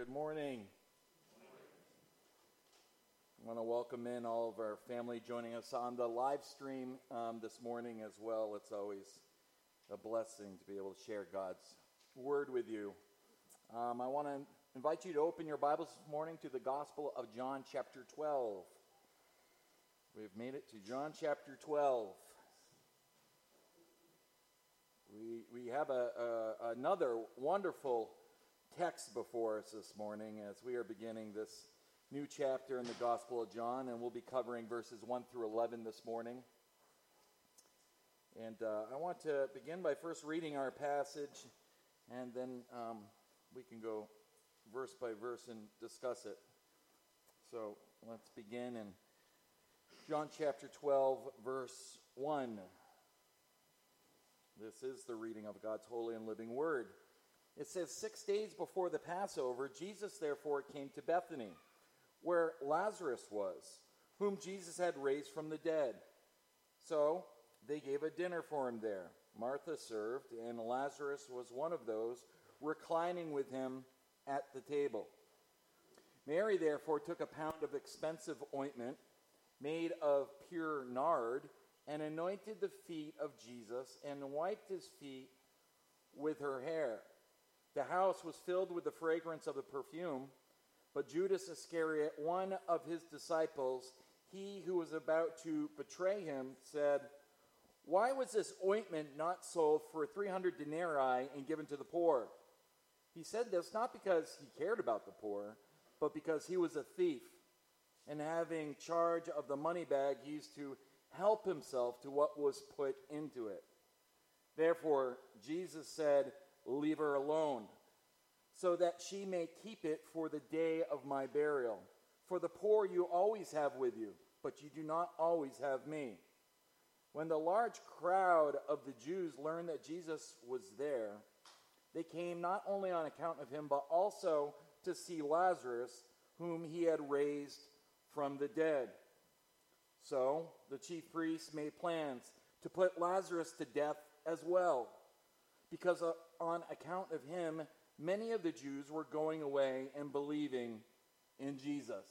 Good morning. I want to welcome in all of our family joining us on the live stream um, this morning as well. It's always a blessing to be able to share God's word with you. Um, I want to invite you to open your Bibles this morning to the Gospel of John, chapter 12. We've made it to John chapter 12. We, we have a, a, another wonderful text before us this morning as we are beginning this new chapter in the Gospel of John, and we'll be covering verses 1 through 11 this morning. And uh, I want to begin by first reading our passage, and then um, we can go verse by verse and discuss it. So let's begin in John chapter 12, verse 1. This is the reading of God's holy and living word. It says, Six days before the Passover, Jesus therefore came to Bethany, where Lazarus was, whom Jesus had raised from the dead. So they gave a dinner for him there. Martha served, and Lazarus was one of those reclining with him at the table. Mary therefore took a pound of expensive ointment made of pure nard and anointed the feet of Jesus and wiped his feet with her hair. The house was filled with the fragrance of the perfume, but Judas Iscariot, one of his disciples, he who was about to betray him, said, Why was this ointment not sold for 300 denarii and given to the poor? He said this not because he cared about the poor, but because he was a thief, and having charge of the money bag, he used to help himself to what was put into it. Therefore, Jesus said, Leave her alone, so that she may keep it for the day of my burial. For the poor you always have with you, but you do not always have me. When the large crowd of the Jews learned that Jesus was there, they came not only on account of him, but also to see Lazarus, whom he had raised from the dead. So the chief priests made plans to put Lazarus to death as well, because uh, on account of him, many of the Jews were going away and believing in Jesus.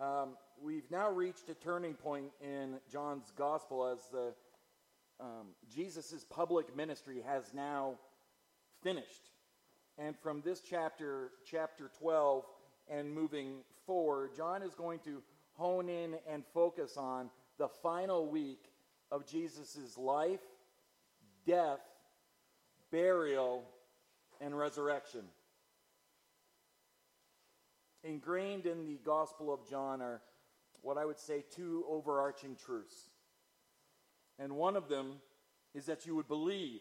Um, we've now reached a turning point in John's gospel as the um, Jesus' public ministry has now finished. And from this chapter, chapter 12, and moving forward, John is going to hone in and focus on the final week of Jesus' life, death, burial, and resurrection. Ingrained in the Gospel of John are what I would say two overarching truths. And one of them is that you would believe.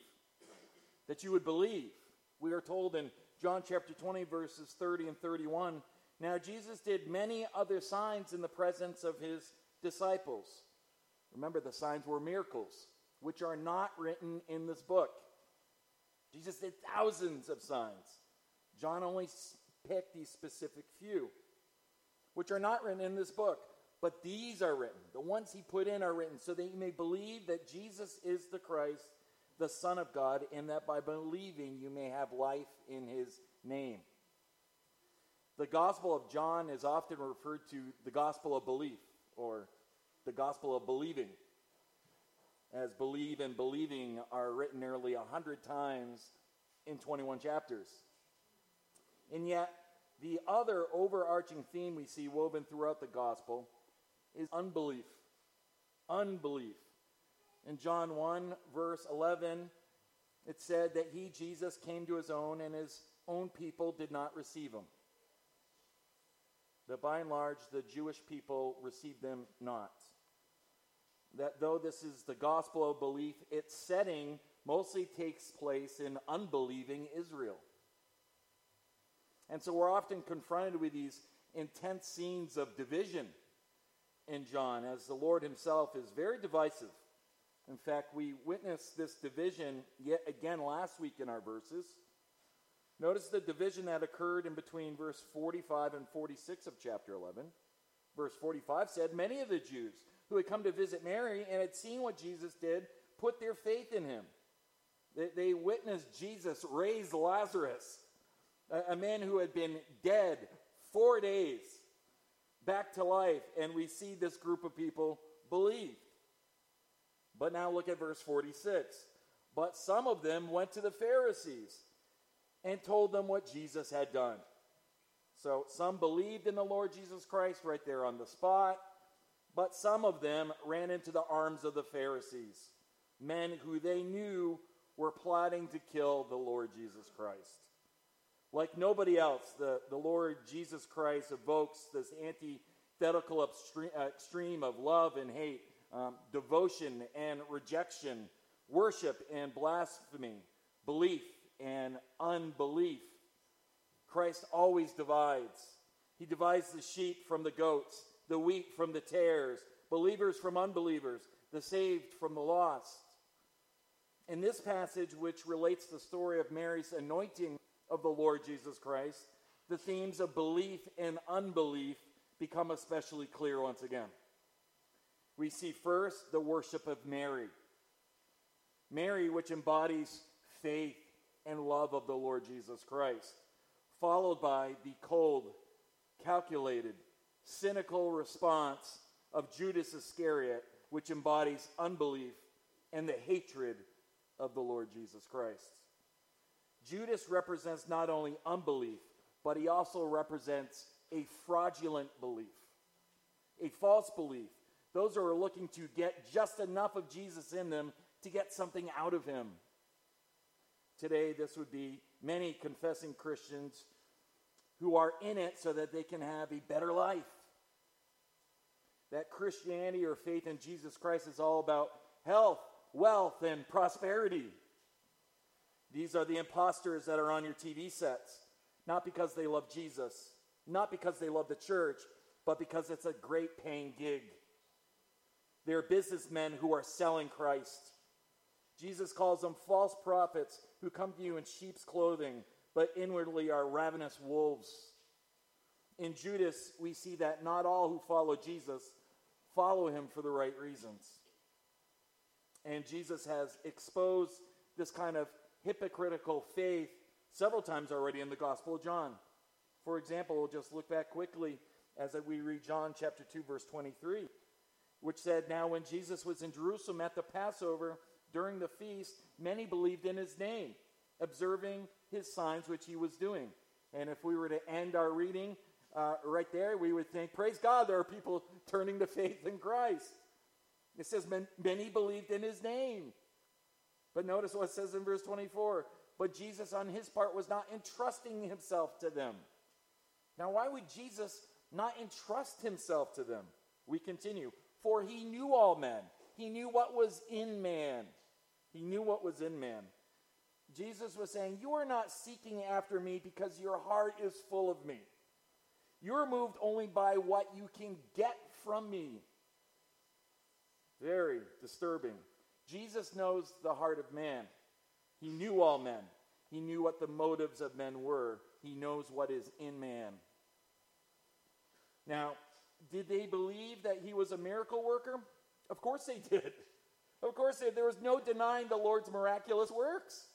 That you would believe. We are told in John chapter 20, verses 30 and 31 now, Jesus did many other signs in the presence of his disciples. Remember, the signs were miracles, which are not written in this book. Jesus did thousands of signs. John only picked these specific few, which are not written in this book. But these are written. The ones he put in are written so that you may believe that Jesus is the Christ, the Son of God, and that by believing you may have life in his name. The Gospel of John is often referred to the Gospel of belief or the Gospel of believing, as believe and believing are written nearly a hundred times in 21 chapters. And yet, the other overarching theme we see woven throughout the Gospel is unbelief. Unbelief. In John 1, verse 11, it said that he, Jesus, came to his own, and his own people did not receive him that by and large the Jewish people received them not. That though this is the gospel of belief, its setting mostly takes place in unbelieving Israel. And so we're often confronted with these intense scenes of division in John, as the Lord himself is very divisive. In fact, we witnessed this division yet again last week in our verses. Notice the division that occurred in between verse 45 and 46 of chapter 11. Verse 45 said, Many of the Jews who had come to visit Mary and had seen what Jesus did put their faith in him. They, they witnessed Jesus raise Lazarus a, a man who had been dead four days, back to life, and we see this group of people believe. But now look at verse 46. But some of them went to the Pharisees and told them what Jesus had done. So some believed in the Lord Jesus Christ right there on the spot, but some of them ran into the arms of the Pharisees, men who they knew were plotting to kill the Lord Jesus Christ. Like nobody else, the, the Lord Jesus Christ evokes this antithetical extreme of love and hate, um, devotion and rejection, worship and blasphemy, belief and unbelief. Christ always divides. He divides the sheep from the goats, the wheat from the tares, believers from unbelievers, the saved from the lost. In this passage, which relates the story of Mary's anointing of the Lord Jesus Christ, the themes of belief and unbelief become especially clear once again. We see first the worship of Mary. Mary, which embodies faith and love of the Lord Jesus Christ, followed by the cold, calculated, cynical response of Judas Iscariot, which embodies unbelief and the hatred of the Lord Jesus Christ. Judas represents not only unbelief, but he also represents a fraudulent belief, a false belief. Those who are looking to get just enough of Jesus in them to get something out of him. Today, this would be many confessing Christians who are in it so that they can have a better life. That Christianity or faith in Jesus Christ is all about health, wealth, and prosperity. These are the imposters that are on your TV sets, not because they love Jesus, not because they love the church, but because it's a great paying gig. They're businessmen who are selling Christ. Jesus calls them false prophets who come to you in sheep's clothing, but inwardly are ravenous wolves. In Judas, we see that not all who follow Jesus follow him for the right reasons. And Jesus has exposed this kind of hypocritical faith several times already in the Gospel of John. For example, we'll just look back quickly as we read John chapter 2 verse 23, which said, "Now when Jesus was in Jerusalem at the Passover during the feast, many believed in his name, observing his signs which he was doing." And if we were to end our reading uh, right there, we would think, "Praise God, there are people turning to faith in Christ." It says, "Many believed in his name." But notice what it says in verse 24. But Jesus, on his part, was not entrusting himself to them. Now, why would Jesus not entrust himself to them? We continue. For he knew all men, he knew what was in man. He knew what was in man. Jesus was saying, You are not seeking after me because your heart is full of me. You're moved only by what you can get from me. Very disturbing. Jesus knows the heart of man. He knew all men. He knew what the motives of men were. He knows what is in man. Now, did they believe that he was a miracle worker? Of course they did. Of course they, there was no denying the Lord's miraculous works.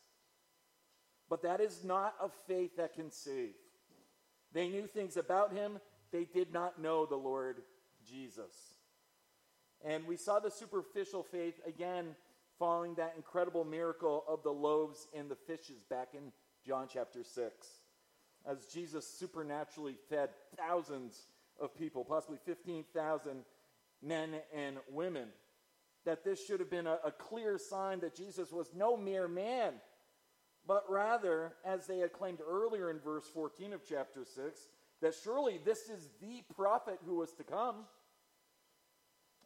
But that is not a faith that can save. They knew things about him, they did not know the Lord Jesus. And we saw the superficial faith again following that incredible miracle of the loaves and the fishes back in John chapter 6. As Jesus supernaturally fed thousands of people, possibly 15,000 men and women, that this should have been a, a clear sign that Jesus was no mere man, but rather, as they had claimed earlier in verse 14 of chapter 6, that surely this is the prophet who was to come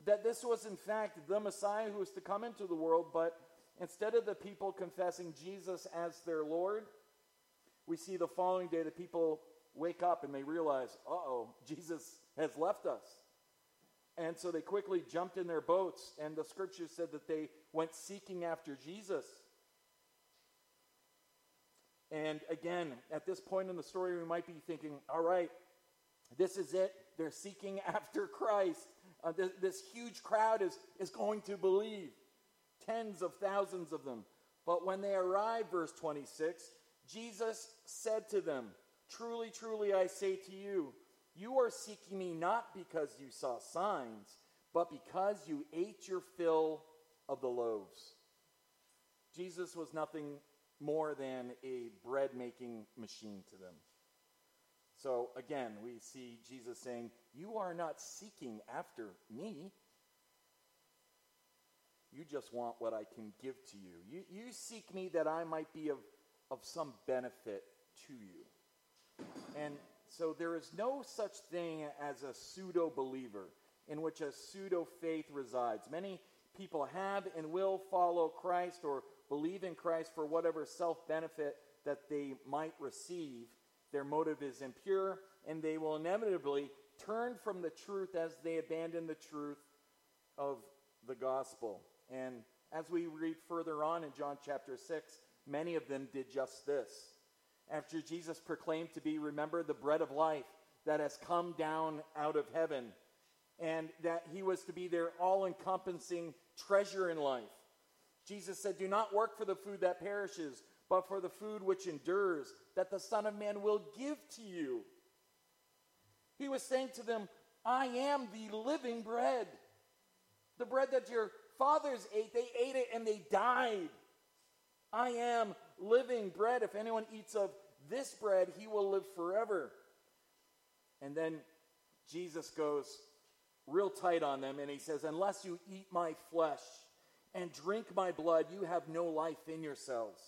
that this was, in fact, the Messiah who was to come into the world, but instead of the people confessing Jesus as their Lord, we see the following day the people wake up and they realize, uh oh, Jesus has left us. And so they quickly jumped in their boats, and the scripture said that they went seeking after Jesus. And again, at this point in the story, we might be thinking, all right, this is it. They're seeking after Christ uh, this, this huge crowd is, is going to believe. Tens of thousands of them. But when they arrive, verse 26, Jesus said to them, Truly, truly, I say to you, you are seeking me not because you saw signs, but because you ate your fill of the loaves. Jesus was nothing more than a bread making machine to them. So again, we see Jesus saying, You are not seeking after me. You just want what I can give to you. You, you seek me that I might be of, of some benefit to you. And so there is no such thing as a pseudo believer in which a pseudo faith resides. Many people have and will follow Christ or believe in Christ for whatever self benefit that they might receive. Their motive is impure, and they will inevitably turn from the truth as they abandon the truth of the gospel. And as we read further on in John chapter 6, many of them did just this. After Jesus proclaimed to be, remember, the bread of life that has come down out of heaven, and that he was to be their all encompassing treasure in life. Jesus said, Do not work for the food that perishes, but for the food which endures, that the Son of Man will give to you. He was saying to them, I am the living bread. The bread that your fathers ate, they ate it and they died. I am living bread. If anyone eats of this bread, he will live forever. And then Jesus goes real tight on them and he says, Unless you eat my flesh and drink my blood, you have no life in yourselves.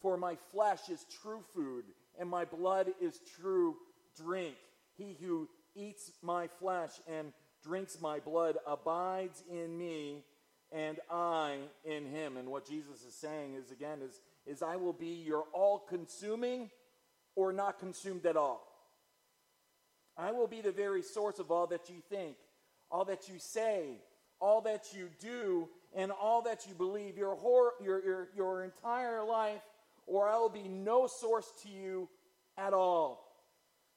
For my flesh is true food, and my blood is true drink. He who eats my flesh and drinks my blood abides in me, and I in him. And what Jesus is saying is again is, is I will be your all consuming or not consumed at all. I will be the very source of all that you think, all that you say, all that you do, and all that you believe, your, whole, your, your, your entire life, or I will be no source to you at all.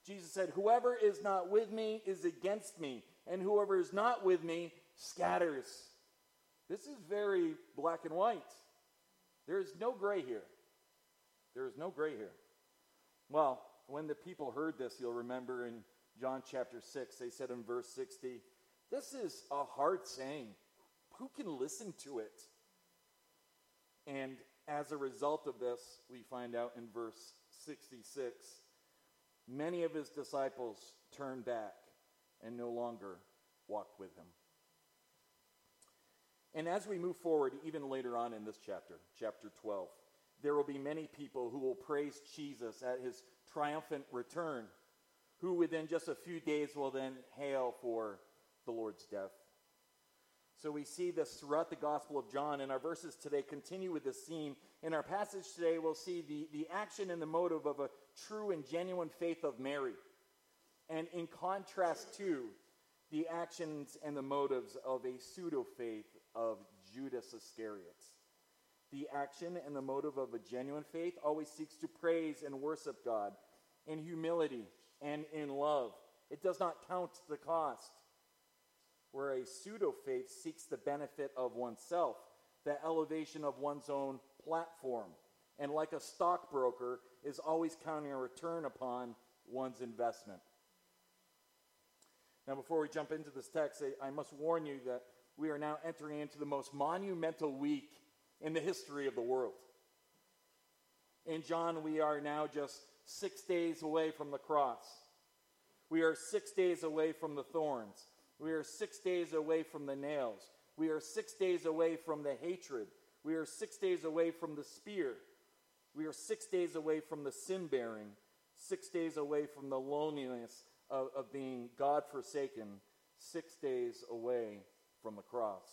Jesus said, Whoever is not with me is against me, and whoever is not with me scatters. This is very black and white. There is no gray here. There is no gray here. Well, when the people heard this, you'll remember in John chapter 6, they said in verse 60, This is a hard saying. Who can listen to it? And as a result of this, we find out in verse 66 many of his disciples turned back and no longer walked with him. And as we move forward, even later on in this chapter, chapter 12, there will be many people who will praise Jesus at his triumphant return, who within just a few days will then hail for the Lord's death. So we see this throughout the Gospel of John, and our verses today continue with this theme. In our passage today, we'll see the, the action and the motive of a true and genuine faith of Mary. And in contrast to the actions and the motives of a pseudo faith of Judas Iscariot. The action and the motive of a genuine faith always seeks to praise and worship God in humility and in love. It does not count the cost. Where a pseudo faith seeks the benefit of oneself, the elevation of one's own platform, and like a stockbroker, is always counting a return upon one's investment. Now, before we jump into this text, I, I must warn you that we are now entering into the most monumental week in the history of the world. In John, we are now just six days away from the cross. We are six days away from the thorns. We are six days away from the nails. We are six days away from the hatred. We are six days away from the spear. We are six days away from the sin bearing, six days away from the loneliness of, of being God forsaken, six days away from the cross.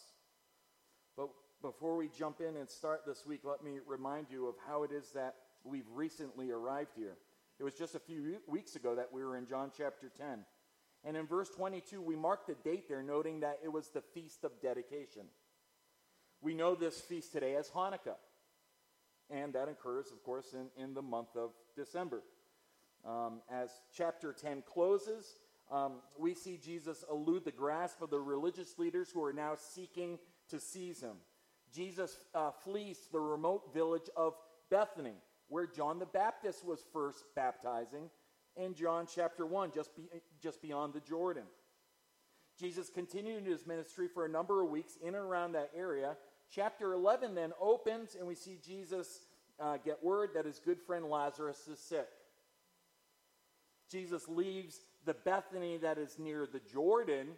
But before we jump in and start this week, let me remind you of how it is that we've recently arrived here. It was just a few weeks ago that we were in John chapter 10. And in verse 22, we mark the date there, noting that it was the Feast of Dedication. We know this feast today as Hanukkah. And that occurs, of course, in, in the month of December. Um, as chapter 10 closes, um, we see Jesus elude the grasp of the religious leaders who are now seeking to seize him. Jesus uh, flees to the remote village of Bethany, where John the Baptist was first baptizing in John chapter 1, just, be, just beyond the Jordan. Jesus continued his ministry for a number of weeks in and around that area. Chapter 11 then opens, and we see Jesus uh, get word that his good friend Lazarus is sick. Jesus leaves the Bethany that is near the Jordan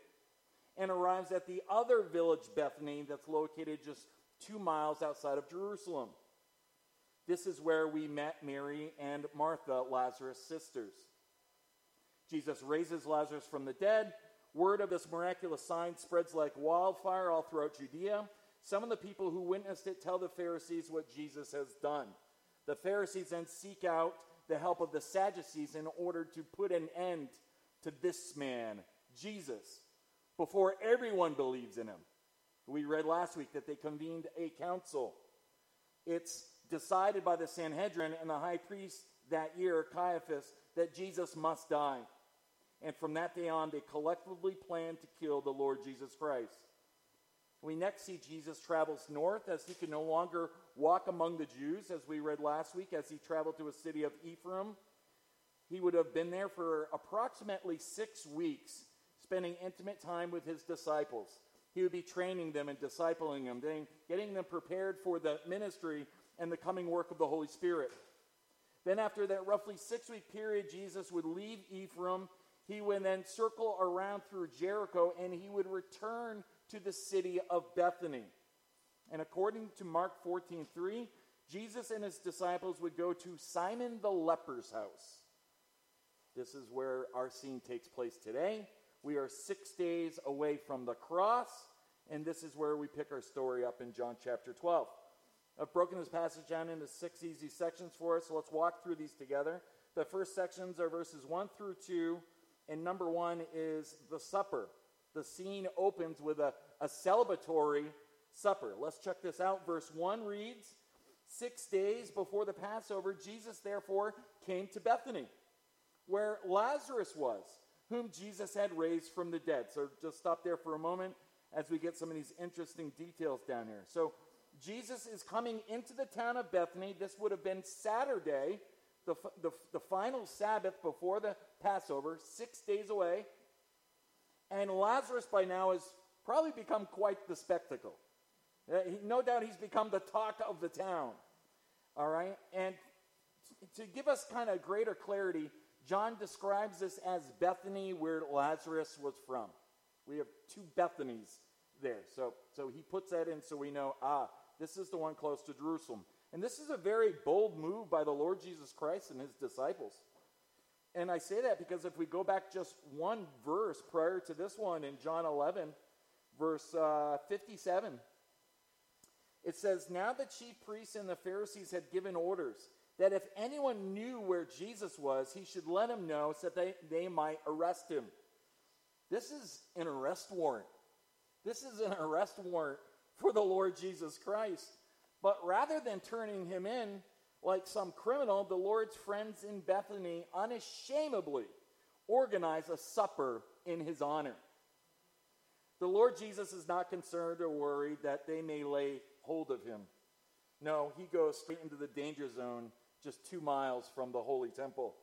and arrives at the other village, Bethany, that's located just two miles outside of Jerusalem. This is where we met Mary and Martha, Lazarus' sisters. Jesus raises Lazarus from the dead. Word of this miraculous sign spreads like wildfire all throughout Judea. Some of the people who witnessed it tell the Pharisees what Jesus has done. The Pharisees then seek out the help of the Sadducees in order to put an end to this man, Jesus, before everyone believes in him. We read last week that they convened a council. It's decided by the Sanhedrin and the high priest that year, Caiaphas, that Jesus must die. And from that day on, they collectively planned to kill the Lord Jesus Christ. We next see Jesus travels north as he can no longer walk among the Jews, as we read last week, as he traveled to a city of Ephraim. He would have been there for approximately six weeks, spending intimate time with his disciples. He would be training them and discipling them, getting them prepared for the ministry and the coming work of the Holy Spirit. Then, after that roughly six week period, Jesus would leave Ephraim. He would then circle around through Jericho and he would return to the city of Bethany. And according to Mark 14 3, Jesus and his disciples would go to Simon the leper's house. This is where our scene takes place today. We are six days away from the cross, and this is where we pick our story up in John chapter 12. I've broken this passage down into six easy sections for us, so let's walk through these together. The first sections are verses 1 through 2, and number 1 is the supper. The scene opens with a, a celebratory supper. Let's check this out. Verse 1 reads Six days before the Passover, Jesus therefore came to Bethany, where Lazarus was, whom Jesus had raised from the dead. So just stop there for a moment as we get some of these interesting details down here. So Jesus is coming into the town of Bethany. This would have been Saturday, the, the, the final Sabbath before the Passover, six days away. And Lazarus by now has probably become quite the spectacle. Uh, no doubt he's become the talk of the town. All right? And to give us kind of greater clarity, John describes this as Bethany, where Lazarus was from. We have two Bethanys there. So, so he puts that in so we know, ah, this is the one close to Jerusalem. And this is a very bold move by the Lord Jesus Christ and his disciples. And I say that because if we go back just one verse prior to this one in John 11, verse uh, 57, it says, Now the chief priests and the Pharisees had given orders that if anyone knew where Jesus was, he should let him know so that they, they might arrest him. This is an arrest warrant. This is an arrest warrant for the Lord Jesus Christ. But rather than turning him in like some criminal, the Lord's friends in Bethany unashamedly organize a supper in his honor. The Lord Jesus is not concerned or worried that they may lay hold of him. No, he goes straight into the danger zone just two miles from the Holy Temple.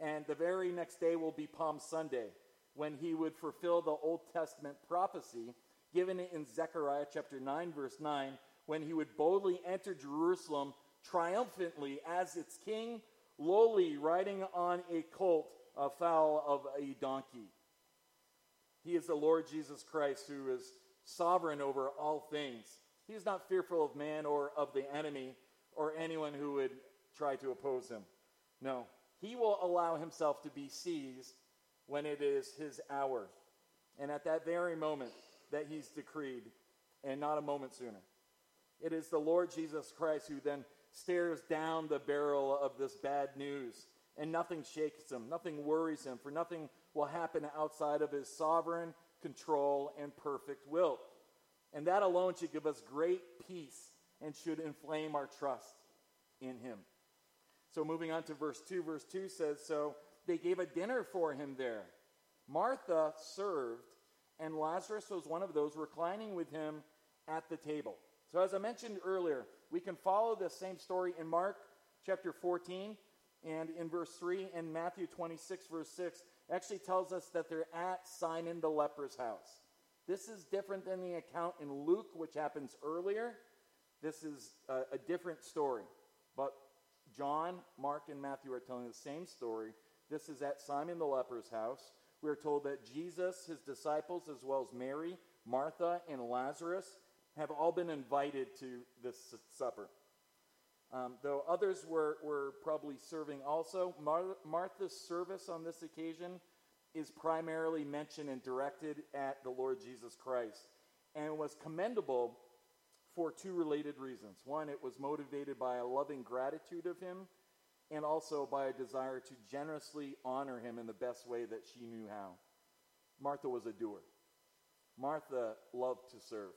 And the very next day will be Palm Sunday when he would fulfill the Old Testament prophecy given it in Zechariah chapter 9, verse 9, when he would boldly enter Jerusalem triumphantly as its king, lowly riding on a colt, a fowl of a donkey. He is the Lord Jesus Christ who is sovereign over all things. He is not fearful of man or of the enemy or anyone who would try to oppose him. No, he will allow himself to be seized when it is his hour. And at that very moment that he's decreed, and not a moment sooner. It is the Lord Jesus Christ who then stares down the barrel of this bad news, and nothing shakes him, nothing worries him, for nothing will happen outside of his sovereign control and perfect will. And that alone should give us great peace and should inflame our trust in him. So, moving on to verse 2, verse 2 says So they gave a dinner for him there. Martha served, and Lazarus was one of those reclining with him at the table. So, as I mentioned earlier, we can follow the same story in Mark chapter 14 and in verse 3, and Matthew 26, verse 6, actually tells us that they're at Simon the leper's house. This is different than the account in Luke, which happens earlier. This is a, a different story. But John, Mark, and Matthew are telling the same story. This is at Simon the leper's house. We are told that Jesus, his disciples, as well as Mary, Martha, and Lazarus have all been invited to this supper. Um, though others were, were probably serving also, Mar- Martha's service on this occasion is primarily mentioned and directed at the Lord Jesus Christ and was commendable for two related reasons. One, it was motivated by a loving gratitude of him and also by a desire to generously honor him in the best way that she knew how. Martha was a doer. Martha loved to serve.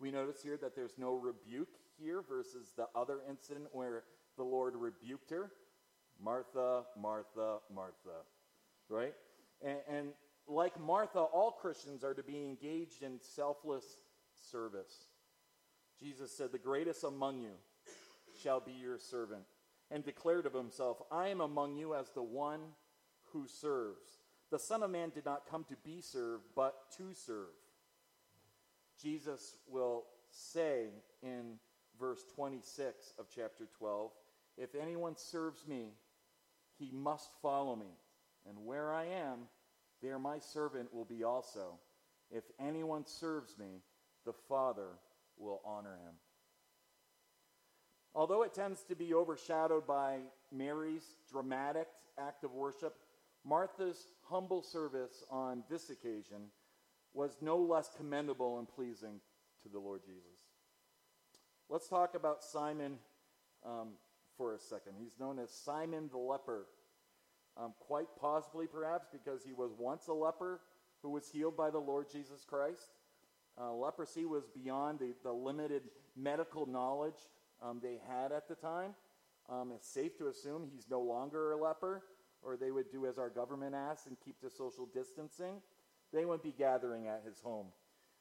We notice here that there's no rebuke here versus the other incident where the Lord rebuked her. Martha, Martha, Martha. Right? And, and like Martha, all Christians are to be engaged in selfless service. Jesus said, The greatest among you shall be your servant, and declared of himself, I am among you as the one who serves. The Son of Man did not come to be served, but to serve. Jesus will say in verse 26 of chapter 12 If anyone serves me, he must follow me. And where I am, there my servant will be also. If anyone serves me, the Father will honor him. Although it tends to be overshadowed by Mary's dramatic act of worship, Martha's humble service on this occasion was no less commendable and pleasing to the Lord Jesus. Let's talk about Simon um, for a second. He's known as Simon the leper, um, quite possibly, perhaps, because he was once a leper who was healed by the Lord Jesus Christ. Uh, leprosy was beyond the, the limited medical knowledge um, they had at the time. Um, it's safe to assume he's no longer a leper, or they would do as our government asks and keep to social distancing. They wouldn't be gathering at his home.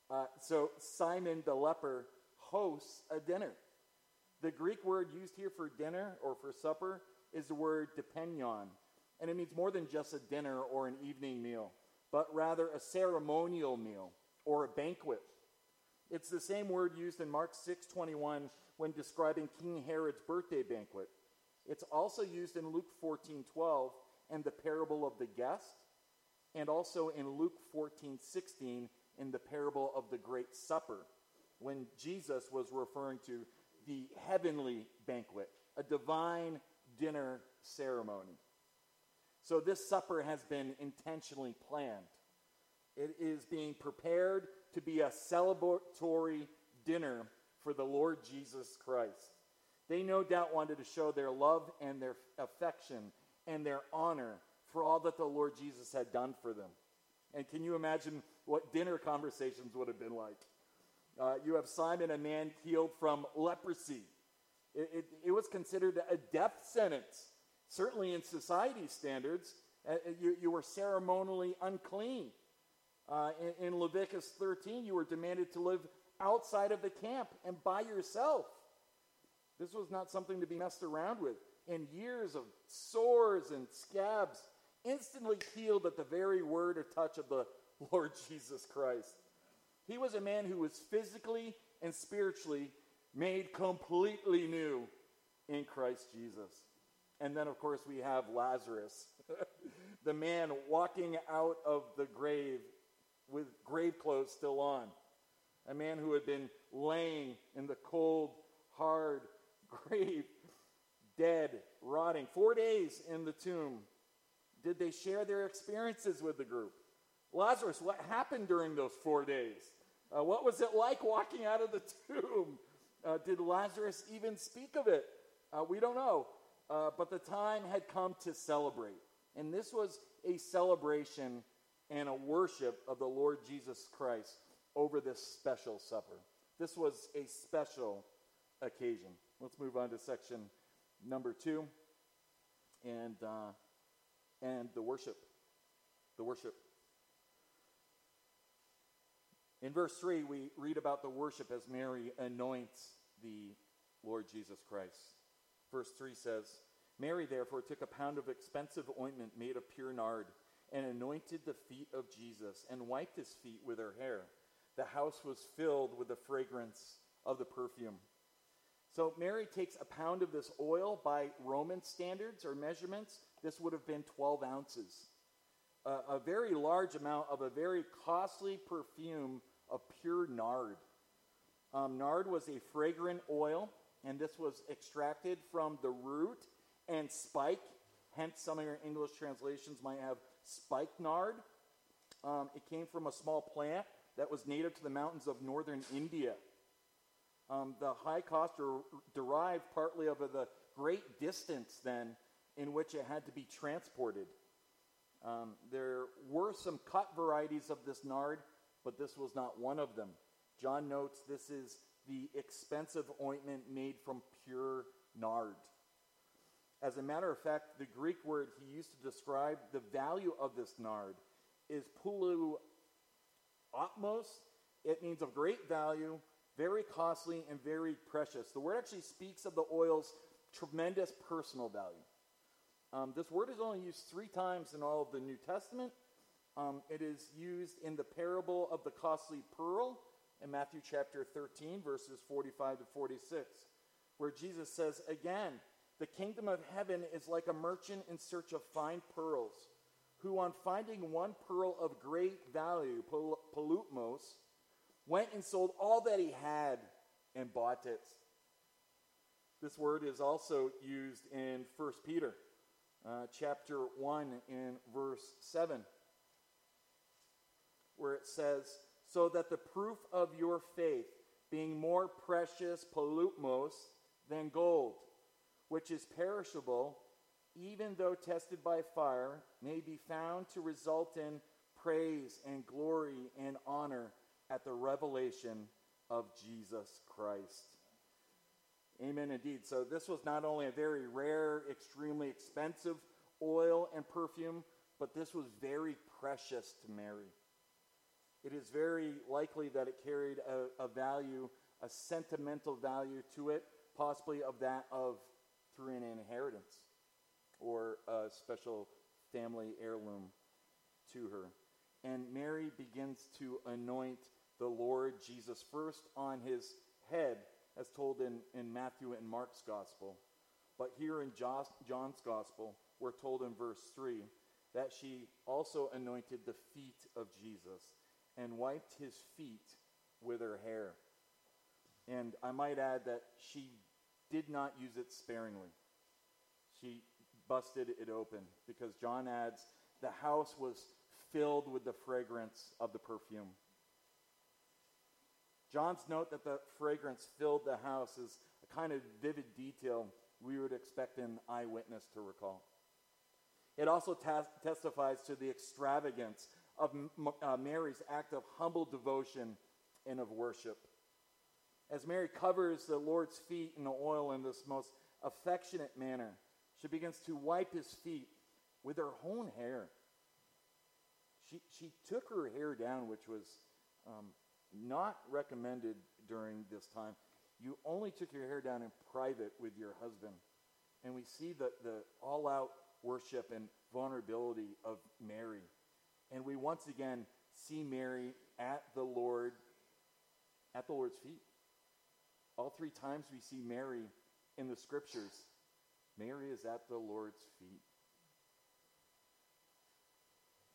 Uh, so Simon the leper hosts a dinner. The Greek word used here for dinner or for supper is the word deipnon, and it means more than just a dinner or an evening meal, but rather a ceremonial meal or a banquet. It's the same word used in Mark 6:21 when describing King Herod's birthday banquet. It's also used in Luke 14:12 and the parable of the guest, and also in Luke 14:16 in the parable of the great supper when Jesus was referring to the heavenly banquet, a divine dinner ceremony. So this supper has been intentionally planned. It is being prepared to be a celebratory dinner for the Lord Jesus Christ. They no doubt wanted to show their love and their affection and their honor for all that the Lord Jesus had done for them. And can you imagine what dinner conversations would have been like? Uh, you have Simon, a man healed from leprosy. It, it, it, was considered a death sentence, certainly in society standards. Uh, you, you, were ceremonially unclean. Uh, in, in Leviticus 13, you were demanded to live outside of the camp and by yourself. This was not something to be messed around with. And years of sores and scabs instantly healed at the very word or touch of the Lord Jesus Christ. He was a man who was physically and spiritually made completely new in Christ Jesus. And then, of course, we have Lazarus, the man walking out of the grave with grave clothes still on, a man who had been laying in the cold, hard grave, dead, rotting, four days in the tomb. Did they share their experiences with the group? Lazarus, what happened during those four days? Uh, what was it like walking out of the tomb? Uh, did Lazarus even speak of it? Uh, we don't know. Uh, but the time had come to celebrate. And this was a celebration and a worship of the Lord Jesus Christ over this special supper. This was a special occasion. Let's move on to section number two and, uh, and the worship. The worship. In verse 3, we read about the worship as Mary anoints the Lord Jesus Christ. Verse 3 says, Mary therefore took a pound of expensive ointment made of pure nard and anointed the feet of Jesus and wiped his feet with her hair. The house was filled with the fragrance of the perfume. So Mary takes a pound of this oil by Roman standards or measurements. This would have been 12 ounces. Uh, a very large amount of a very costly perfume of pure nard. Um, nard was a fragrant oil, and this was extracted from the root and spike. Hence, some of your English translations might have spikenard. Um, it came from a small plant that was native to the mountains of northern India. Um, the high cost er, derived partly of the great distance then in which it had to be transported. Um, there were some cut varieties of this nard, but this was not one of them. John notes this is the expensive ointment made from pure nard. As a matter of fact, the Greek word he used to describe the value of this nard is pulu atmos. It means of great value, very costly, and very precious. The word actually speaks of the oil's tremendous personal value. Um, this word is only used three times in all of the New Testament. Um, it is used in the parable of the costly pearl in Matthew chapter 13, verses 45 to 46, where Jesus says, Again, the kingdom of heaven is like a merchant in search of fine pearls, who, on finding one pearl of great value, polutmos, went and sold all that he had and bought it. This word is also used in 1 Peter uh, chapter 1 in verse 7, where it says, So that the proof of your faith, being more precious, polutmos, than gold, which is perishable, even though tested by fire, may be found to result in praise and glory and honor at the revelation of Jesus Christ. Amen, indeed. So, this was not only a very rare, extremely expensive oil and perfume, but this was very precious to Mary. It is very likely that it carried a, a value, a sentimental value to it, possibly of that of through an inheritance or a special family heirloom to her. And Mary begins to anoint the Lord Jesus first on his head, as told in, in Matthew and Mark's gospel. But here in John's gospel, we're told in verse 3 that she also anointed the feet of Jesus and wiped his feet with her hair. And I might add that she did not use it sparingly. She busted it open because John adds the house was filled with the fragrance of the perfume. John's note that the fragrance filled the house is a kind of vivid detail we would expect an eyewitness to recall. It also testifies to the extravagance of M- uh, Mary's act of humble devotion and of worship. As Mary covers the Lord's feet in the oil in this most affectionate manner, she begins to wipe his feet with her own hair. She, she took her hair down, which was um, not recommended during this time. You only took your hair down in private with your husband. And we see the, the all out worship and vulnerability of Mary. And we once again see Mary at the Lord, at the Lord's feet. All three times we see Mary in the scriptures, Mary is at the Lord's feet.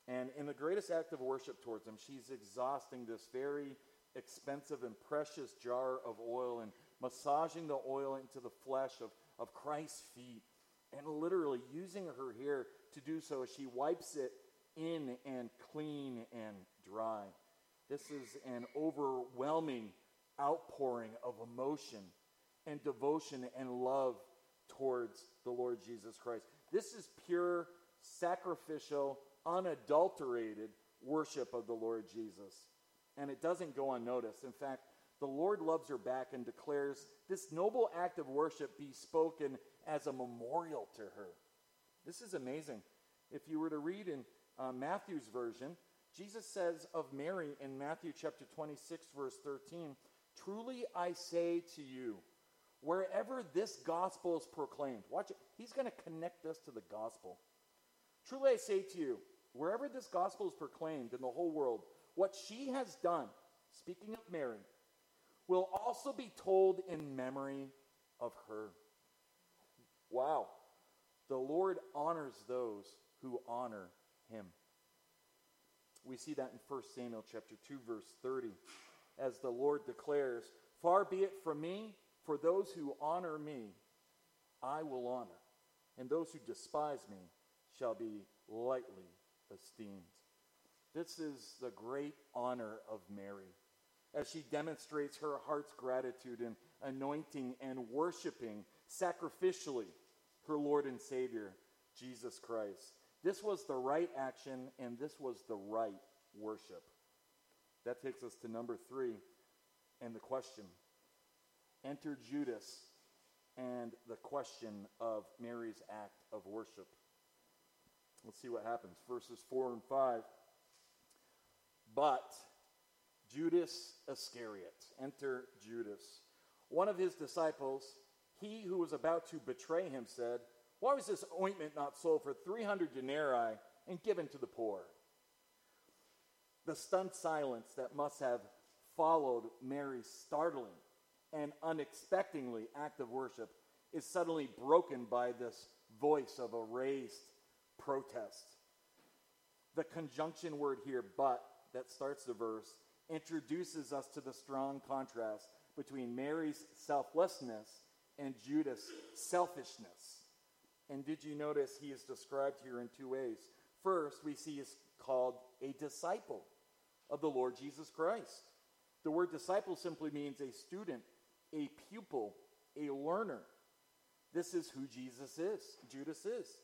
And in the greatest act of worship towards him, she's exhausting this very expensive and precious jar of oil and massaging the oil into the flesh of, of Christ's feet and literally using her hair to do so as she wipes it in and clean and dry. This is an overwhelming outpouring of emotion and devotion and love towards the Lord Jesus Christ. This is pure, sacrificial, unadulterated worship of the Lord Jesus. And it doesn't go unnoticed. In fact, the Lord loves her back and declares this noble act of worship be spoken as a memorial to her. This is amazing. If you were to read in uh, Matthew's version, Jesus says of Mary in Matthew chapter 26, verse 13, Truly I say to you, wherever this gospel is proclaimed, watch it, he's going to connect us to the gospel. Truly I say to you, wherever this gospel is proclaimed in the whole world, what she has done, speaking of Mary, will also be told in memory of her. Wow. The Lord honors those who honor him. We see that in 1 Samuel chapter 2 verse 30 as the Lord declares, "Far be it from me, for those who honor me I will honor, and those who despise me shall be lightly esteemed." This is the great honor of Mary as she demonstrates her heart's gratitude in anointing and worshiping sacrificially her Lord and Savior, Jesus Christ. This was the right action, and this was the right worship. That takes us to number three and the question. Enter Judas and the question of Mary's act of worship. Let's see what happens. Verses 4 and 5. But Judas Iscariot, enter Judas, one of his disciples, he who was about to betray him, said, Why was this ointment not sold for 300 denarii and given to the poor? The stunned silence that must have followed Mary's startling and unexpectedly act of worship is suddenly broken by this voice of a raised protest. The conjunction word here, but, that starts the verse, introduces us to the strong contrast between Mary's selflessness and Judas' selfishness. And did you notice he is described here in two ways? First, we see he's called a disciple of the Lord Jesus Christ. The word disciple simply means a student, a pupil, a learner. This is who Jesus is, Judas is.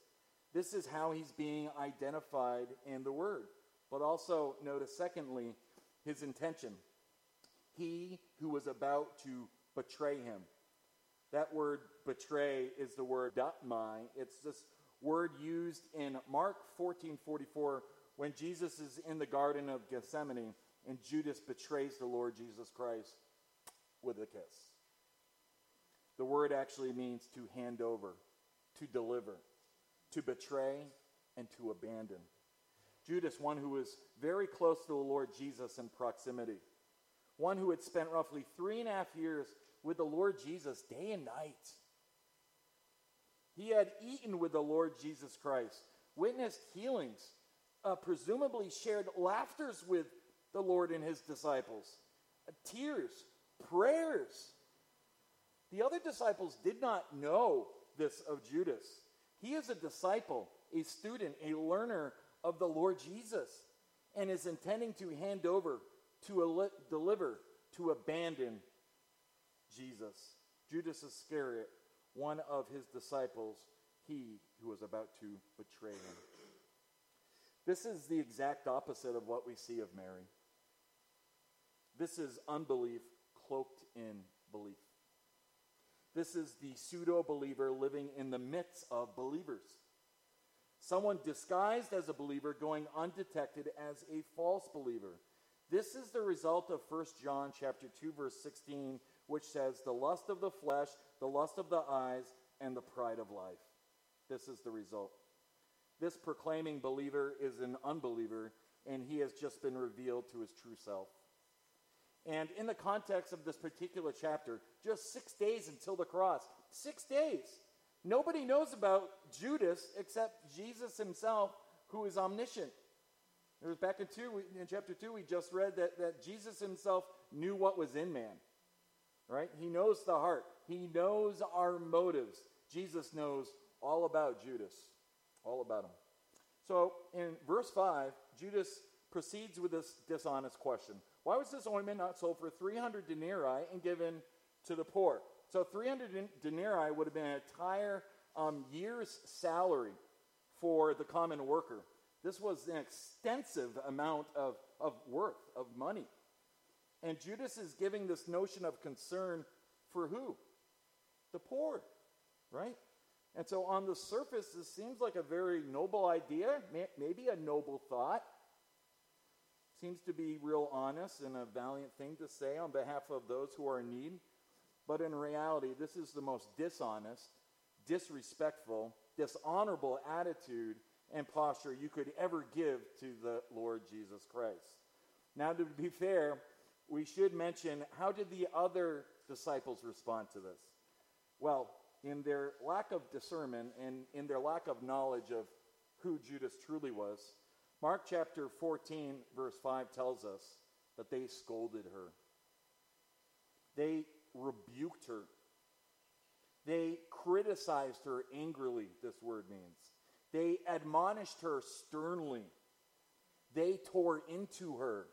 This is how he's being identified in the word. But also, notice, secondly, his intention. He who was about to betray him. That word betray is the word datmai. It's this word used in Mark 14 44 when Jesus is in the Garden of Gethsemane and Judas betrays the Lord Jesus Christ with a kiss. The word actually means to hand over, to deliver, to betray, and to abandon. Judas, one who was very close to the Lord Jesus in proximity, one who had spent roughly three and a half years with the Lord Jesus day and night. He had eaten with the Lord Jesus Christ, witnessed healings, uh, presumably shared laughters with the Lord and his disciples, uh, tears, prayers. The other disciples did not know this of Judas. He is a disciple, a student, a learner of the Lord Jesus, and is intending to hand over, to deliver, to abandon Jesus. Judas Iscariot, one of his disciples, he who was about to betray him. This is the exact opposite of what we see of Mary. This is unbelief cloaked in belief. This is the pseudo believer living in the midst of believers. Someone disguised as a believer going undetected as a false believer. This is the result of 1 John chapter 2 verse 16 which says the lust of the flesh, the lust of the eyes and the pride of life. This is the result. This proclaiming believer is an unbeliever and he has just been revealed to his true self. And in the context of this particular chapter, just six days until the cross, six days. Nobody knows about Judas except Jesus himself, who is omniscient. It was back in two in chapter two. We just read that, that Jesus himself knew what was in man. Right? He knows the heart. He knows our motives. Jesus knows all about Judas, all about him. So in verse five, Judas proceeds with this dishonest question: Why was this ointment not sold for three hundred denarii and given to the poor? So 300 denarii would have been an entire um, year's salary for the common worker. This was an extensive amount of, of worth, of money. And Judas is giving this notion of concern for who? The poor, right? And so on the surface, this seems like a very noble idea, maybe a noble thought. Seems to be real honest and a valiant thing to say on behalf of those who are in need. but in reality, this is the most dishonest, disrespectful, dishonorable attitude and posture you could ever give to the Lord Jesus Christ. Now, to be fair, we should mention how did the other disciples respond to this? Well, in their lack of discernment and in their lack of knowledge of who Judas truly was, Mark chapter 14, verse 5 tells us that they scolded her. They rebuked her. They criticized her angrily, this word means. They admonished her sternly. They tore into her.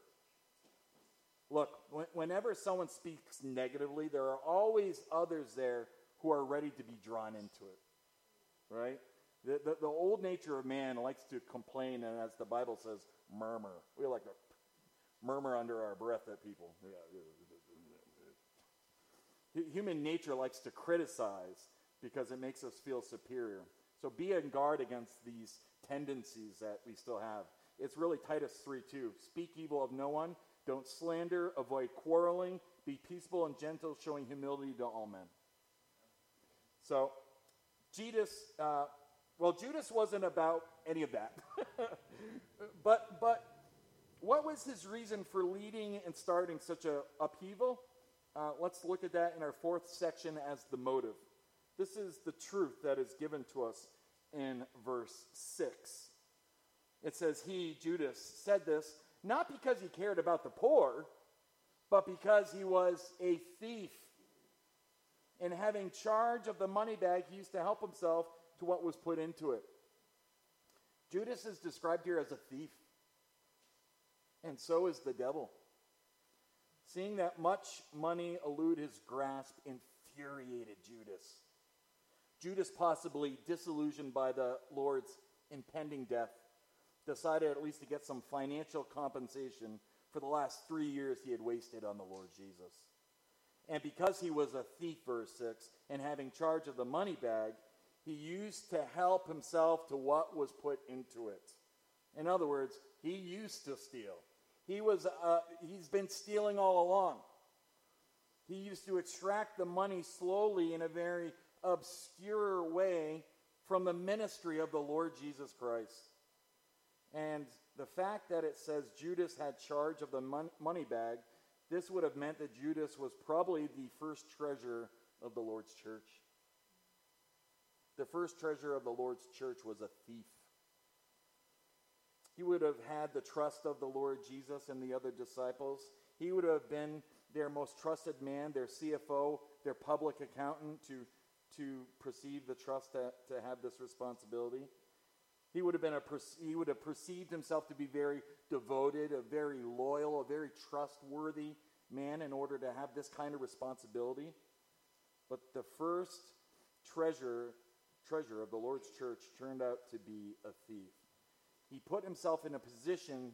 Look, whenever someone speaks negatively, there are always others there who are ready to be drawn into it. Right? The, the, the, old nature of man likes to complain, and as the Bible says, murmur. We like to murmur under our breath at people. Human nature likes to criticize because it makes us feel superior. So be on guard against these tendencies that we still have. It's really Titus 3 2. Speak evil of no one, don't slander, avoid quarreling, be peaceable and gentle, showing humility to all men. So, Judas, uh, well, Judas wasn't about any of that. but, but what was his reason for leading and starting such a upheaval? Uh, let's look at that in our fourth section as the motive. This is the truth that is given to us in verse 6. It says, He, Judas, said this not because he cared about the poor, but because he was a thief. And having charge of the money bag, he used to help himself to what was put into it. Judas is described here as a thief, and so is the devil. Seeing that much money elude his grasp infuriated Judas. Judas, possibly disillusioned by the Lord's impending death, decided at least to get some financial compensation for the last three years he had wasted on the Lord Jesus. And because he was a thief, verse 6, and having charge of the money bag, he used to help himself to what was put into it. In other words, he used to steal. He was, uh, he's been stealing all along. He used to extract the money slowly in a very obscure way from the ministry of the Lord Jesus Christ. And the fact that it says Judas had charge of the money bag, this would have meant that Judas was probably the first treasurer of the Lord's church. The first treasurer of the Lord's church was a thief. He would have had the trust of the Lord Jesus and the other disciples. He would have been their most trusted man, their CFO, their public accountant to, to perceive the trust to, to have this responsibility. He would have been a he would have perceived himself to be very devoted, a very loyal, a very trustworthy man in order to have this kind of responsibility. But the first treasure treasure of the Lord's church turned out to be a thief. He put himself in a position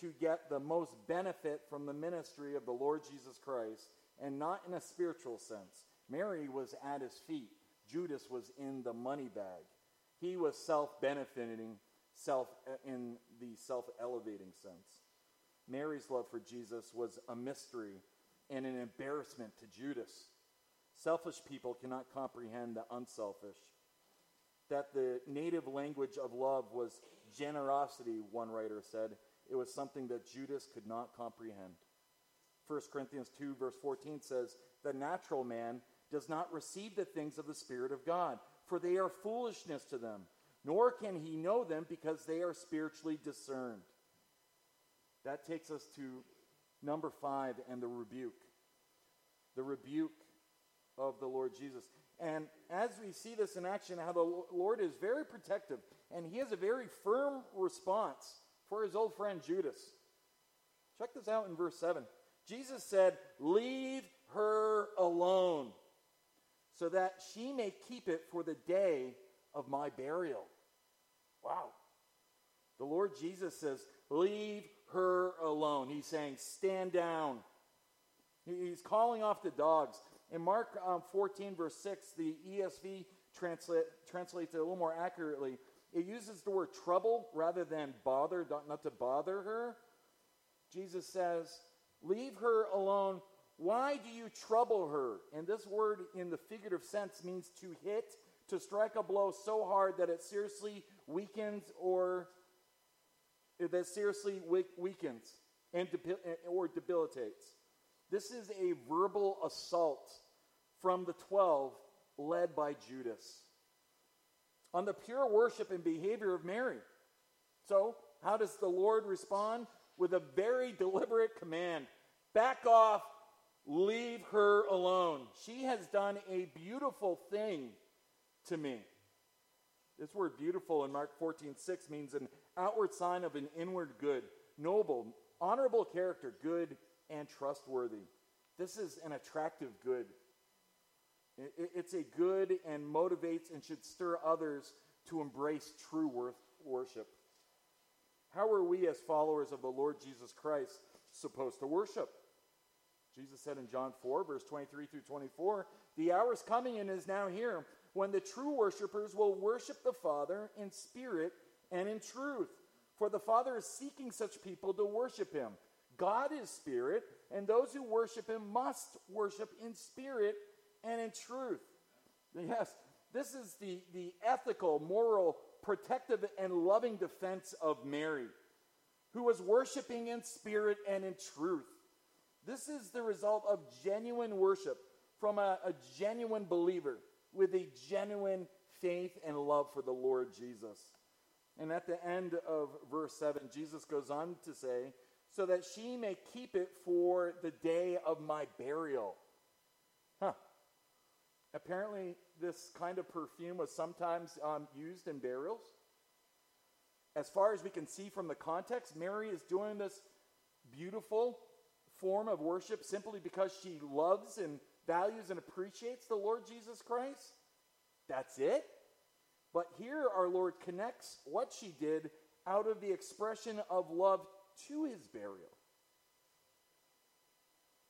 to get the most benefit from the ministry of the Lord Jesus Christ, and not in a spiritual sense. Mary was at his feet. Judas was in the money bag. He was self benefiting, self in the self elevating sense. Mary's love for Jesus was a mystery and an embarrassment to Judas. Selfish people cannot comprehend the unselfish. That the native language of love was generosity, one writer said. It was something that Judas could not comprehend. 1 Corinthians 2, verse 14 says, The natural man does not receive the things of the Spirit of God, for they are foolishness to them, nor can he know them because they are spiritually discerned. That takes us to number five and the rebuke. The rebuke of the Lord Jesus. And as we see this in action, how the Lord is very protective, and he has a very firm response for his old friend Judas. Check this out in verse 7. Jesus said, Leave her alone so that she may keep it for the day of my burial. Wow. The Lord Jesus says, Leave her alone. He's saying, Stand down. He's calling off the dogs. In Mark um, 14, verse 6, the ESV translate, translates it a little more accurately. It uses the word trouble rather than bother, not to bother her. Jesus says, Leave her alone Why do you trouble her? And this word in the figurative sense means to hit, to strike a blow so hard that it seriously weakens or that seriously weakens and debil- or debilitates. This is a verbal assault from the 12 led by Judas on the pure worship and behavior of Mary. So, how does the Lord respond? With a very deliberate command back off, leave her alone. She has done a beautiful thing to me. This word beautiful in Mark 14 6 means an outward sign of an inward good, noble, honorable character, good and trustworthy. This is an attractive good. It's a good and motivates and should stir others to embrace true worship. How are we, as followers of the Lord Jesus Christ, supposed to worship? Jesus said in John 4, verse 23 through 24, The hour is coming and is now here when the true worshipers will worship the Father in spirit and in truth. For the Father is seeking such people to worship him. God is spirit, and those who worship him must worship in spirit and in truth. Yes, this is the, the ethical, moral, protective, and loving defense of Mary, who was worshiping in spirit and in truth. This is the result of genuine worship from a, a genuine believer with a genuine faith and love for the Lord Jesus. And at the end of verse 7, Jesus goes on to say, so that she may keep it for the day of my burial. Huh. Apparently, this kind of perfume was sometimes um, used in burials. As far as we can see from the context, Mary is doing this beautiful form of worship simply because she loves and values and appreciates the Lord Jesus Christ. That's it. But here our Lord connects what she did out of the expression of love to his burial.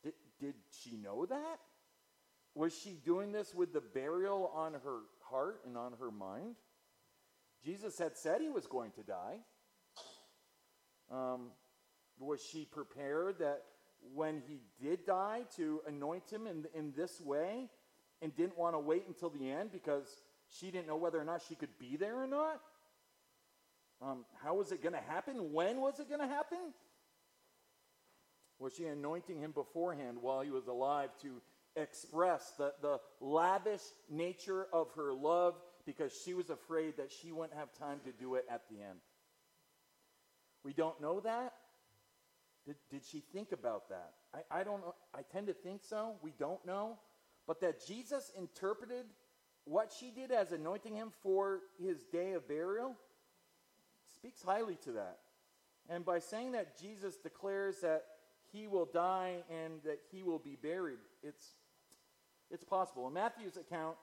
Did, did she know that? Was she doing this with the burial on her heart and on her mind? Jesus had said he was going to die. Um, was she prepared that when he did die to anoint him in, in this way and didn't want to wait until the end because she didn't know whether or not she could be there or not? Um, how was it going to happen? When was it going to happen? Was she anointing him beforehand while he was alive to express the, the lavish nature of her love because she was afraid that she wouldn't have time to do it at the end? We don't know that. Did, did she think about that? I, I don't know. I tend to think so. We don't know. But that Jesus interpreted what she did as anointing him for his day of burial speaks highly to that. And by saying that Jesus declares that he will die and that he will be buried, it's, it's possible. In Matthew's account,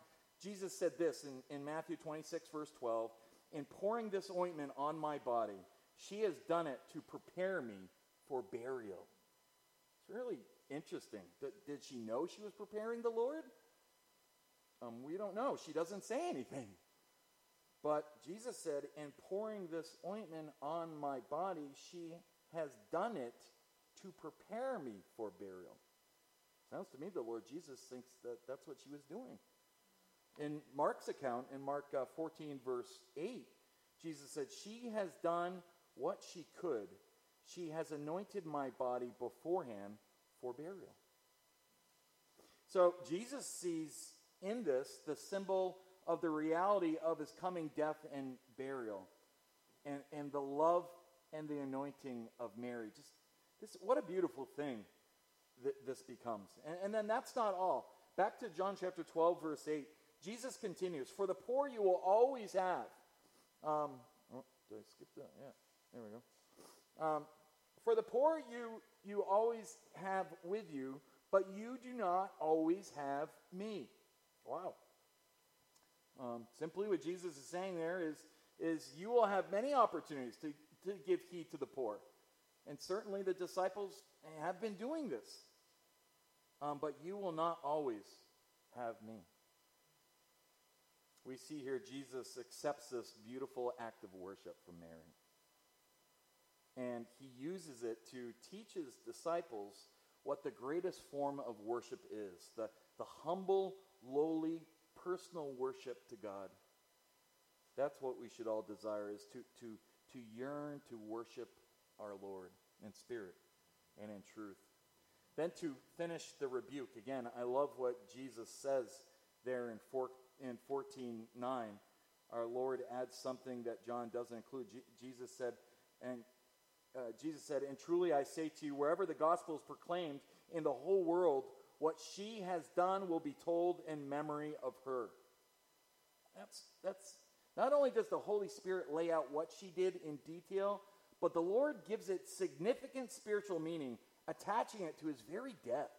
Jesus said this in, in Matthew 26, verse 12 In pouring this ointment on my body, she has done it to prepare me for burial. It's really interesting. Did, did she know she was preparing the Lord? Um, we don't know. She doesn't say anything. But Jesus said, In pouring this ointment on my body, she has done it to prepare me for burial. Sounds to me the Lord Jesus thinks that that's what she was doing. In Mark's account, in Mark uh, 14, verse 8, Jesus said, She has done what she could she has anointed my body beforehand for burial. So Jesus sees in this the symbol of the reality of his coming death and burial and, and the love and the anointing of Mary. Just this, what a beautiful thing that this becomes. And, and then that's not all. Back to John chapter 12, verse 8. Jesus continues, For the poor you will always have. Um, oh, did I skip that? Yeah, there we go. Um, For the poor you, you always have with you, but you do not always have me. Wow. Um, simply what Jesus is saying there is, is you will have many opportunities to, to give heed to the poor. And certainly the disciples have been doing this. Um, but you will not always have me. We see here Jesus accepts this beautiful act of worship from Mary and he uses it to teach his disciples what the greatest form of worship is the, the humble, lowly, personal worship to God. That's what we should all desire is to, to, to yearn to worship our Lord in spirit and in truth. Then to finish the rebuke, again, I love what Jesus says there in, four, in 14.9. Our Lord adds something that John doesn't include. Je- Jesus said, and uh, Jesus said, And truly I say to you, wherever the gospel is proclaimed in the whole world, what she has done will be told in memory of her. That's, that's not only does the Holy Spirit lay out what she did in detail, but the Lord gives it significant spiritual meaning, attaching it to his very death.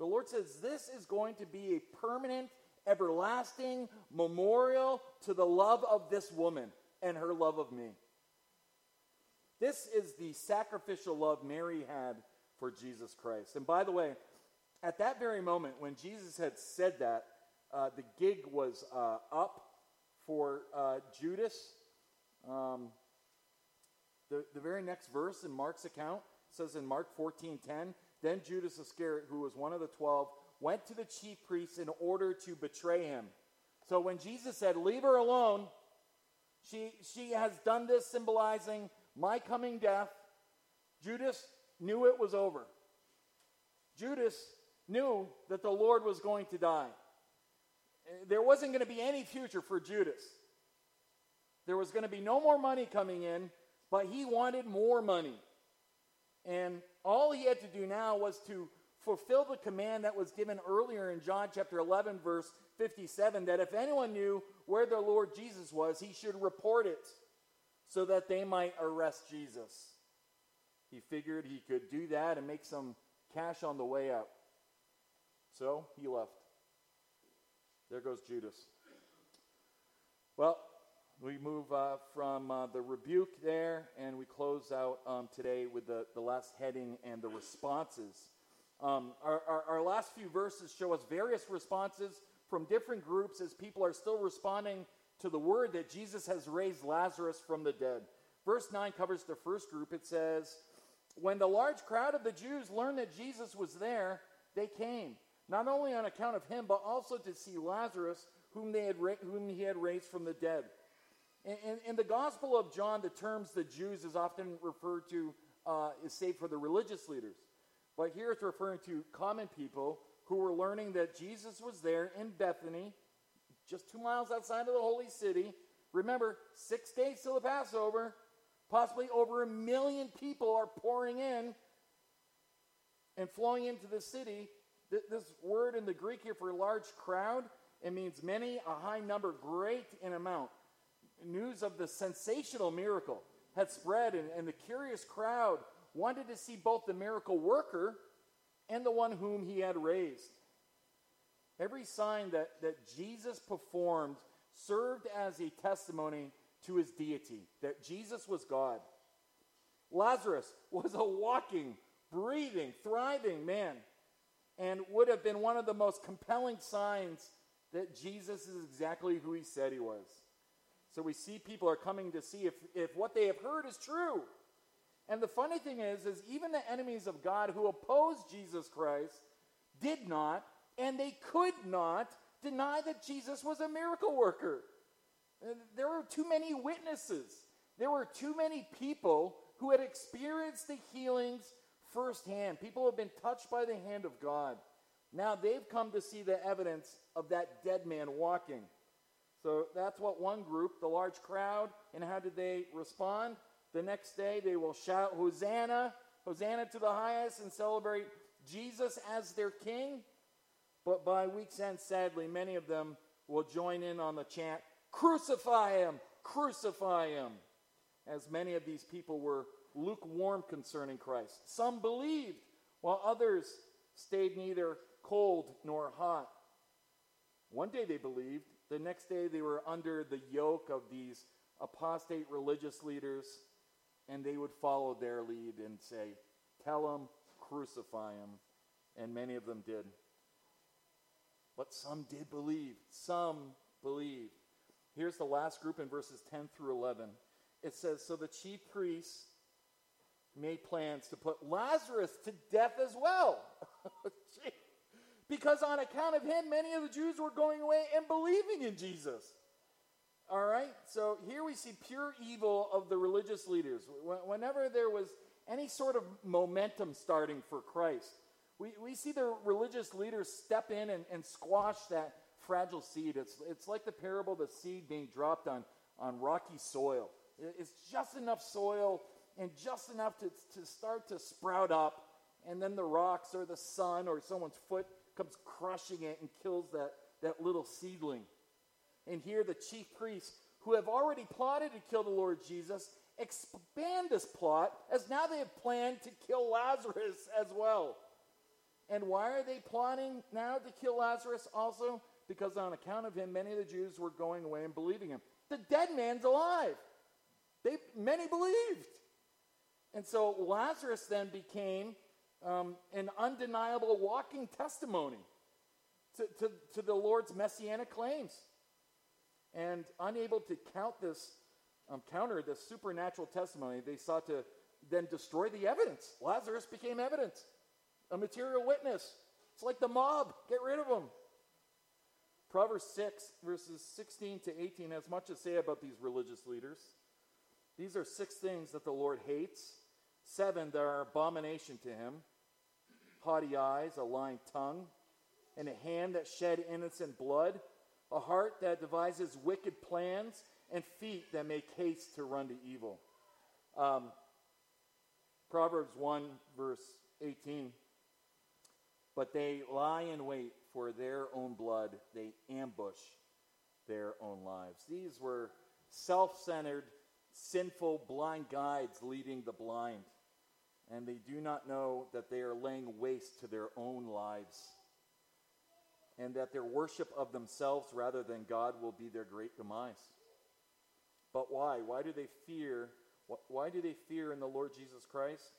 The Lord says this is going to be a permanent, everlasting memorial to the love of this woman and her love of me. This is the sacrificial love Mary had for Jesus Christ. And by the way, at that very moment when Jesus had said that, uh, the gig was uh, up for uh, Judas. Um, the, the very next verse in Mark's account says in Mark 14:10, then Judas Iscariot, who was one of the twelve, went to the chief priests in order to betray him. So when Jesus said, "Leave her alone," she she has done this, symbolizing my coming death. Judas knew it was over. Judas knew that the Lord was going to die. There wasn't going to be any future for Judas. There was going to be no more money coming in, but he wanted more money. And all he had to do now was to fulfill the command that was given earlier in John chapter 11, verse 57, that if anyone knew where the Lord Jesus was, he should report it so that they might arrest Jesus. He figured he could do that and make some cash on the way out. So he left. There goes Judas. Well, we move uh, from uh, the rebuke there and we close out um, today with the, the last heading and the responses. Um, our, our, our last few verses show us various responses from different groups as people are still responding to the word that Jesus has raised Lazarus from the dead. Verse 9 covers the first group. It says, When the large crowd of the Jews learned that Jesus was there, they came, not only on account of him, but also to see Lazarus, whom, they had ra- whom he had raised from the dead. In, in, in, the Gospel of John, the terms the Jews is often referred to, uh, is saved for the religious leaders. But here it's referring to common people who were learning that Jesus was there in Bethany just two miles outside of the holy city. Remember, six days till the Passover. Possibly over a million people are pouring in and flowing into the city. This word in the Greek here for large crowd, it means many, a high number, great in amount. News of the sensational miracle had spread, and, and the curious crowd wanted to see both the miracle worker and the one whom he had raised. Every sign that, that Jesus performed served as a testimony to his deity, that Jesus was God. Lazarus was a walking, breathing, thriving man, and would have been one of the most compelling signs that Jesus is exactly who he said he was. So we see people are coming to see if, if what they have heard is true. And the funny thing is, is even the enemies of God who opposed Jesus Christ did not and they could not deny that Jesus was a miracle worker. There were too many witnesses. There were too many people who had experienced the healings firsthand. People who have been touched by the hand of God. Now they've come to see the evidence of that dead man walking. So that's what one group, the large crowd, and how did they respond? The next day they will shout, Hosanna, Hosanna to the highest, and celebrate Jesus as their king. But by week's end, sadly, many of them will join in on the chant, Crucify him! Crucify him! As many of these people were lukewarm concerning Christ. Some believed, while others stayed neither cold nor hot. One day they believed, the next day they were under the yoke of these apostate religious leaders, and they would follow their lead and say, Tell him, crucify him. And many of them did. But some did believe. Some believed. Here's the last group in verses 10 through 11. It says So the chief priests made plans to put Lazarus to death as well. because on account of him, many of the Jews were going away and believing in Jesus. All right? So here we see pure evil of the religious leaders. Whenever there was any sort of momentum starting for Christ, we, we see the religious leaders step in and, and squash that fragile seed. It's, it's like the parable of the seed being dropped on, on rocky soil. It's just enough soil and just enough to, to start to sprout up, and then the rocks or the sun or someone's foot comes crushing it and kills that, that little seedling. And here the chief priests, who have already plotted to kill the Lord Jesus, expand this plot as now they have planned to kill Lazarus as well. And why are they plotting now to kill Lazarus also? Because on account of him, many of the Jews were going away and believing him. The dead man's alive. They, many believed. And so Lazarus then became um, an undeniable walking testimony to, to, to the Lord's messianic claims. And unable to count this, um, counter this supernatural testimony, they sought to then destroy the evidence. Lazarus became evidence, a material witness. It's like the mob. Get rid of him. Proverbs 6, verses 16 to 18 has much to say about these religious leaders. These are six things that the Lord hates, seven that are abomination to him haughty eyes, a lying tongue, and a hand that shed innocent blood, a heart that devises wicked plans, and feet that make haste to run to evil. Um, Proverbs 1, verse 18. But they lie in wait for their own blood, they ambush their own lives. These were self centered, sinful, blind guides leading the blind. And they do not know that they are laying waste to their own lives. And that their worship of themselves rather than God will be their great demise. But why? Why do they fear? Why do they fear in the Lord Jesus Christ?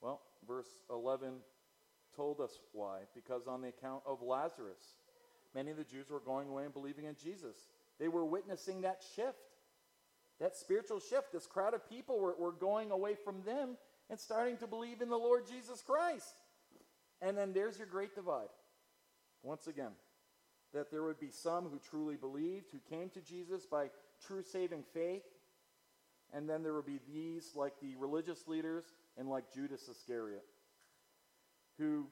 Well, verse 11 told us why. Because on the account of Lazarus, many of the Jews were going away and believing in Jesus. They were witnessing that shift that spiritual shift. This crowd of people were, were going away from them and starting to believe in the Lord Jesus Christ. And then there's your great divide. Once again, that there would be some who truly believed, who came to Jesus by true saving faith. And then there would be these, like the religious leaders and like Judas Iscariot, who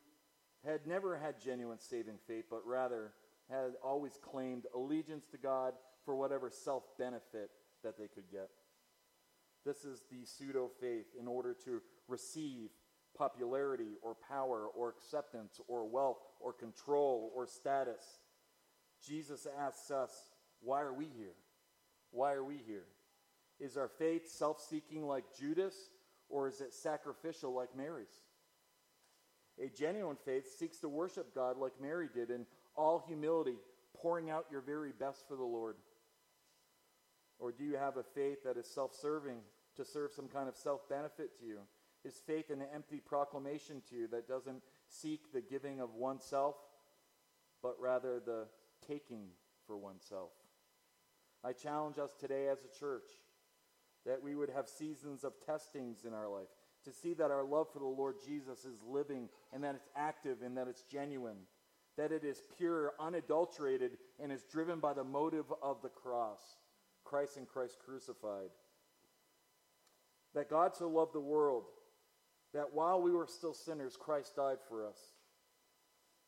had never had genuine saving faith, but rather had always claimed allegiance to God for whatever self benefit that they could get. This is the pseudo faith in order to receive popularity or power or acceptance or wealth or control or status. Jesus asks us, Why are we here? Why are we here? Is our faith self seeking like Judas or is it sacrificial like Mary's? A genuine faith seeks to worship God like Mary did in all humility, pouring out your very best for the Lord. Or do you have a faith that is self serving to serve some kind of self benefit to you? Is faith an empty proclamation to you that doesn't seek the giving of oneself, but rather the taking for oneself? I challenge us today as a church that we would have seasons of testings in our life, to see that our love for the Lord Jesus is living and that it's active and that it's genuine, that it is pure, unadulterated, and is driven by the motive of the cross. Christ and Christ crucified. That God so loved the world that while we were still sinners, Christ died for us.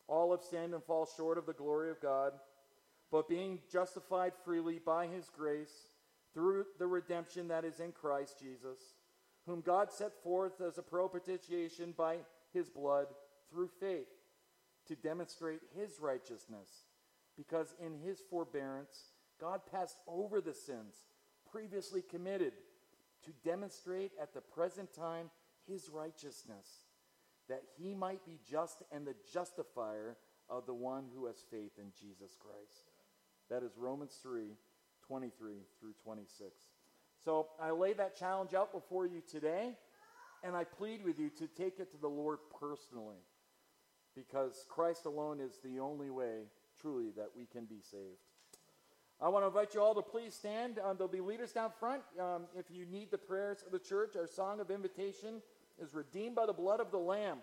All have sinned and fall short of the glory of God, but being justified freely by his grace through the redemption that is in Christ Jesus, whom God set forth as a propitiation by his blood through faith to demonstrate his righteousness, because in his forbearance God passed over the sins previously committed to demonstrate at the present time his righteousness, that he might be just and the justifier of the one who has faith in Jesus Christ. That is Romans 3 23 through 26. So I lay that challenge out before you today, and I plead with you to take it to the Lord personally, because Christ alone is the only way, truly, that we can be saved. I want to invite you all to please stand. Um, there'll be leaders down front. Um, if you need the prayers of the church, our song of invitation is redeemed by the blood of the Lamb.